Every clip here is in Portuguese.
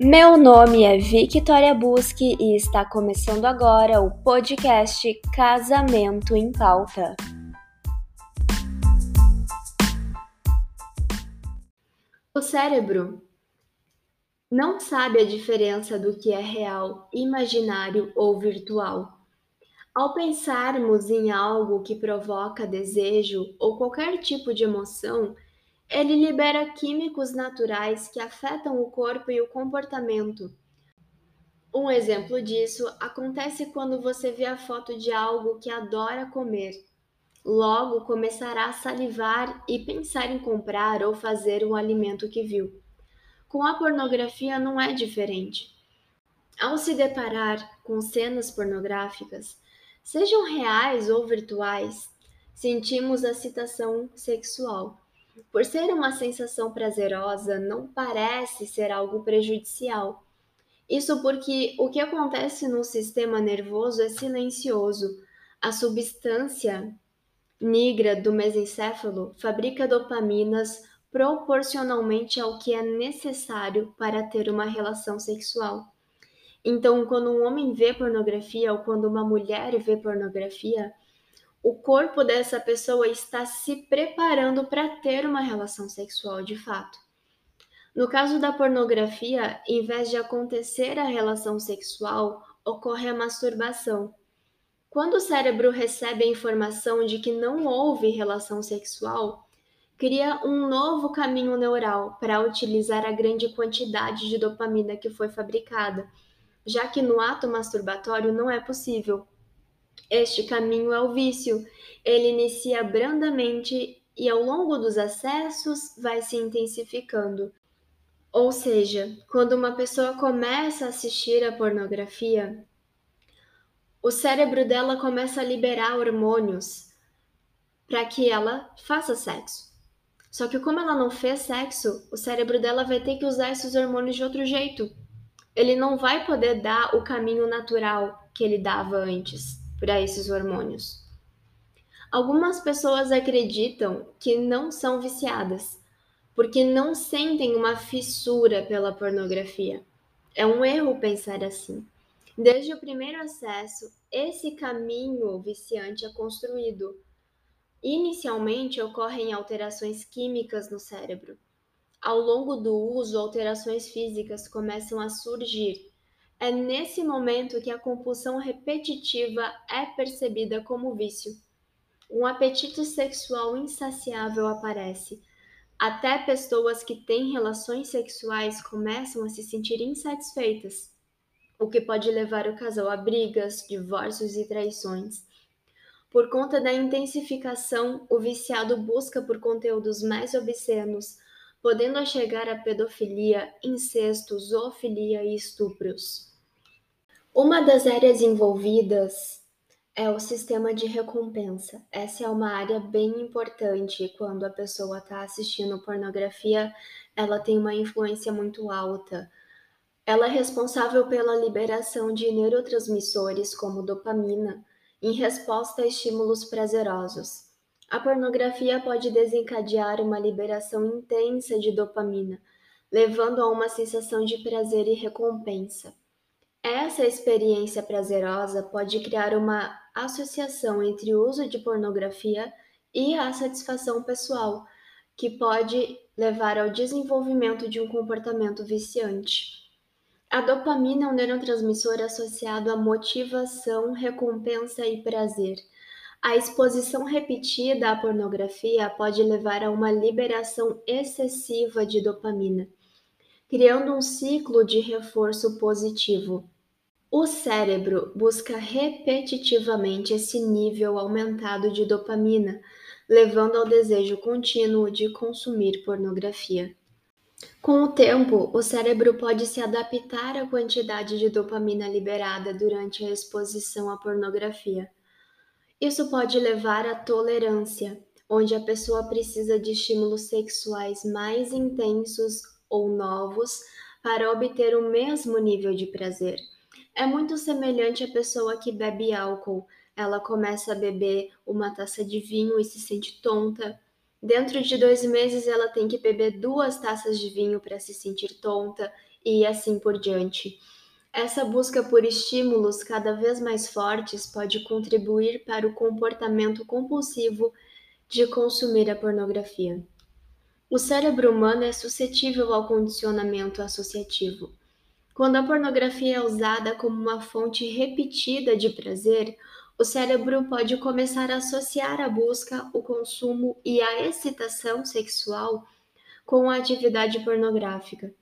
Meu nome é Victoria Busque e está começando agora o podcast Casamento em Pauta. O cérebro não sabe a diferença do que é real, imaginário ou virtual. Ao pensarmos em algo que provoca desejo ou qualquer tipo de emoção, ele libera químicos naturais que afetam o corpo e o comportamento. Um exemplo disso acontece quando você vê a foto de algo que adora comer. Logo começará a salivar e pensar em comprar ou fazer o alimento que viu. Com a pornografia não é diferente. Ao se deparar com cenas pornográficas, sejam reais ou virtuais, sentimos a excitação sexual. Por ser uma sensação prazerosa, não parece ser algo prejudicial. Isso porque o que acontece no sistema nervoso é silencioso. A substância nigra do mesencéfalo fabrica dopaminas proporcionalmente ao que é necessário para ter uma relação sexual. Então, quando um homem vê pornografia ou quando uma mulher vê pornografia, o corpo dessa pessoa está se preparando para ter uma relação sexual de fato. No caso da pornografia, em vez de acontecer a relação sexual, ocorre a masturbação. Quando o cérebro recebe a informação de que não houve relação sexual, cria um novo caminho neural para utilizar a grande quantidade de dopamina que foi fabricada, já que no ato masturbatório não é possível. Este caminho é o vício. Ele inicia brandamente e ao longo dos acessos vai se intensificando. Ou seja, quando uma pessoa começa a assistir a pornografia, o cérebro dela começa a liberar hormônios para que ela faça sexo. Só que como ela não fez sexo, o cérebro dela vai ter que usar esses hormônios de outro jeito. Ele não vai poder dar o caminho natural que ele dava antes para esses hormônios. Algumas pessoas acreditam que não são viciadas, porque não sentem uma fissura pela pornografia. É um erro pensar assim. Desde o primeiro acesso, esse caminho viciante é construído. Inicialmente ocorrem alterações químicas no cérebro. Ao longo do uso, alterações físicas começam a surgir, é nesse momento que a compulsão repetitiva é percebida como vício. Um apetite sexual insaciável aparece. Até pessoas que têm relações sexuais começam a se sentir insatisfeitas, o que pode levar o casal a brigas, divórcios e traições. Por conta da intensificação, o viciado busca por conteúdos mais obscenos, podendo chegar à pedofilia, incesto, zoofilia e estupros. Uma das áreas envolvidas é o sistema de recompensa. Essa é uma área bem importante quando a pessoa está assistindo pornografia, ela tem uma influência muito alta. Ela é responsável pela liberação de neurotransmissores como dopamina em resposta a estímulos prazerosos. A pornografia pode desencadear uma liberação intensa de dopamina, levando a uma sensação de prazer e recompensa. Essa experiência prazerosa pode criar uma associação entre o uso de pornografia e a satisfação pessoal, que pode levar ao desenvolvimento de um comportamento viciante. A dopamina é um neurotransmissor associado à motivação, recompensa e prazer. A exposição repetida à pornografia pode levar a uma liberação excessiva de dopamina, criando um ciclo de reforço positivo. O cérebro busca repetitivamente esse nível aumentado de dopamina, levando ao desejo contínuo de consumir pornografia. Com o tempo, o cérebro pode se adaptar à quantidade de dopamina liberada durante a exposição à pornografia. Isso pode levar à tolerância, onde a pessoa precisa de estímulos sexuais mais intensos ou novos para obter o mesmo nível de prazer. É muito semelhante à pessoa que bebe álcool. Ela começa a beber uma taça de vinho e se sente tonta. Dentro de dois meses, ela tem que beber duas taças de vinho para se sentir tonta e assim por diante. Essa busca por estímulos cada vez mais fortes pode contribuir para o comportamento compulsivo de consumir a pornografia. O cérebro humano é suscetível ao condicionamento associativo. Quando a pornografia é usada como uma fonte repetida de prazer, o cérebro pode começar a associar a busca, o consumo e a excitação sexual com a atividade pornográfica.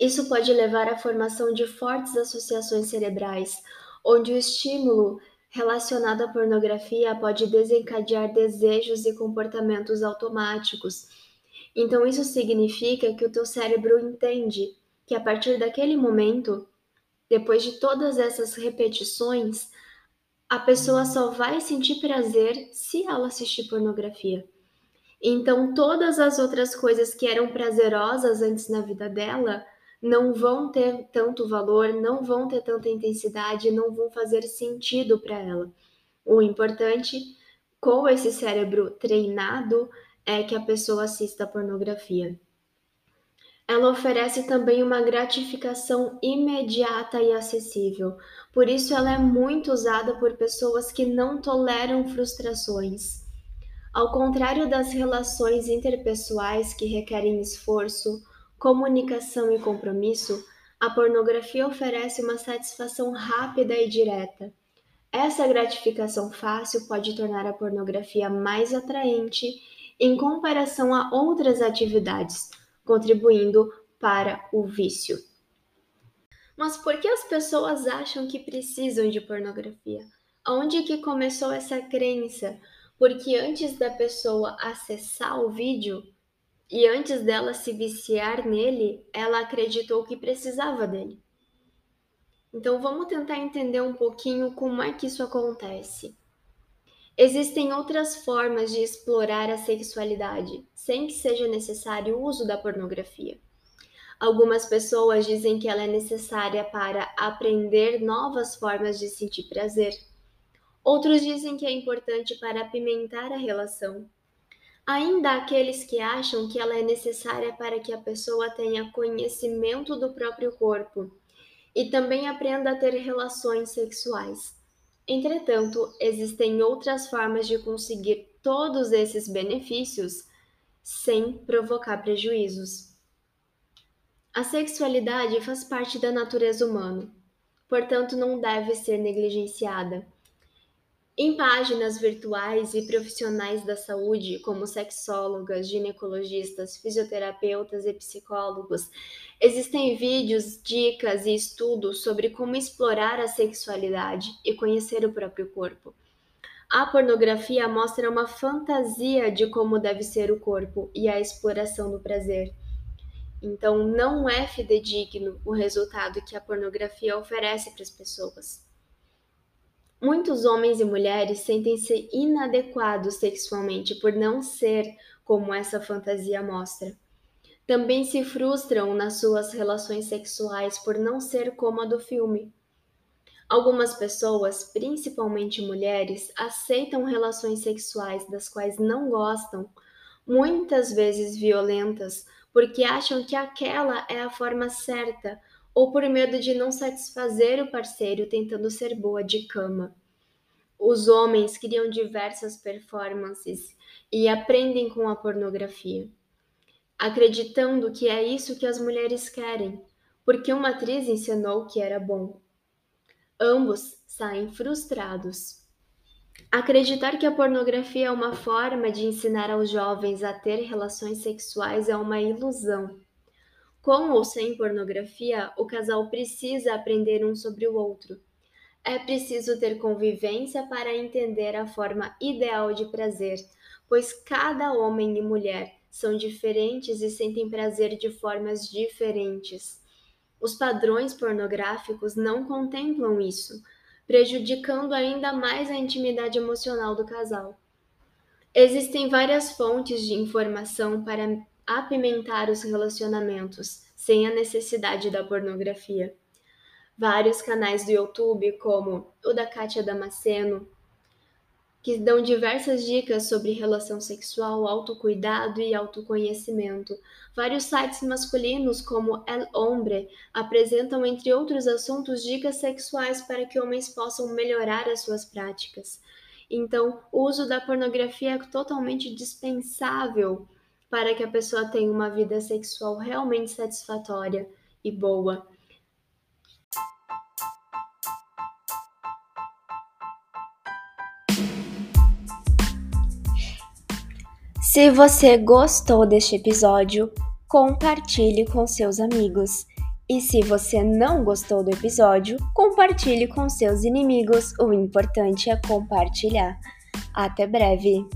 Isso pode levar à formação de fortes associações cerebrais, onde o estímulo relacionado à pornografia pode desencadear desejos e comportamentos automáticos. Então isso significa que o teu cérebro entende que a partir daquele momento, depois de todas essas repetições, a pessoa só vai sentir prazer se ela assistir pornografia. Então, todas as outras coisas que eram prazerosas antes na vida dela não vão ter tanto valor, não vão ter tanta intensidade, não vão fazer sentido para ela. O importante com esse cérebro treinado é que a pessoa assista a pornografia. Ela oferece também uma gratificação imediata e acessível. Por isso ela é muito usada por pessoas que não toleram frustrações. Ao contrário das relações interpessoais que requerem esforço, comunicação e compromisso, a pornografia oferece uma satisfação rápida e direta. Essa gratificação fácil pode tornar a pornografia mais atraente em comparação a outras atividades, contribuindo para o vício. Mas por que as pessoas acham que precisam de pornografia? Onde que começou essa crença? Porque antes da pessoa acessar o vídeo, e antes dela se viciar nele, ela acreditou que precisava dele. Então vamos tentar entender um pouquinho como é que isso acontece. Existem outras formas de explorar a sexualidade, sem que seja necessário o uso da pornografia. Algumas pessoas dizem que ela é necessária para aprender novas formas de sentir prazer. Outros dizem que é importante para apimentar a relação, Ainda aqueles que acham que ela é necessária para que a pessoa tenha conhecimento do próprio corpo e também aprenda a ter relações sexuais. Entretanto, existem outras formas de conseguir todos esses benefícios sem provocar prejuízos. A sexualidade faz parte da natureza humana, portanto, não deve ser negligenciada. Em páginas virtuais e profissionais da saúde, como sexólogas, ginecologistas, fisioterapeutas e psicólogos, existem vídeos, dicas e estudos sobre como explorar a sexualidade e conhecer o próprio corpo. A pornografia mostra uma fantasia de como deve ser o corpo e a exploração do prazer. Então, não é fidedigno o resultado que a pornografia oferece para as pessoas. Muitos homens e mulheres sentem-se inadequados sexualmente por não ser como essa fantasia mostra. Também se frustram nas suas relações sexuais por não ser como a do filme. Algumas pessoas, principalmente mulheres, aceitam relações sexuais das quais não gostam, muitas vezes violentas, porque acham que aquela é a forma certa ou por medo de não satisfazer o parceiro tentando ser boa de cama. Os homens criam diversas performances e aprendem com a pornografia, acreditando que é isso que as mulheres querem, porque uma atriz ensinou que era bom. Ambos saem frustrados. Acreditar que a pornografia é uma forma de ensinar aos jovens a ter relações sexuais é uma ilusão. Com ou sem pornografia, o casal precisa aprender um sobre o outro. É preciso ter convivência para entender a forma ideal de prazer, pois cada homem e mulher são diferentes e sentem prazer de formas diferentes. Os padrões pornográficos não contemplam isso, prejudicando ainda mais a intimidade emocional do casal. Existem várias fontes de informação para apimentar os relacionamentos, sem a necessidade da pornografia. Vários canais do YouTube, como o da Kátia Damasceno, que dão diversas dicas sobre relação sexual, autocuidado e autoconhecimento. Vários sites masculinos, como El Hombre, apresentam, entre outros assuntos, dicas sexuais para que homens possam melhorar as suas práticas. Então, o uso da pornografia é totalmente dispensável para que a pessoa tenha uma vida sexual realmente satisfatória e boa. Se você gostou deste episódio, compartilhe com seus amigos. E se você não gostou do episódio, compartilhe com seus inimigos. O importante é compartilhar. Até breve!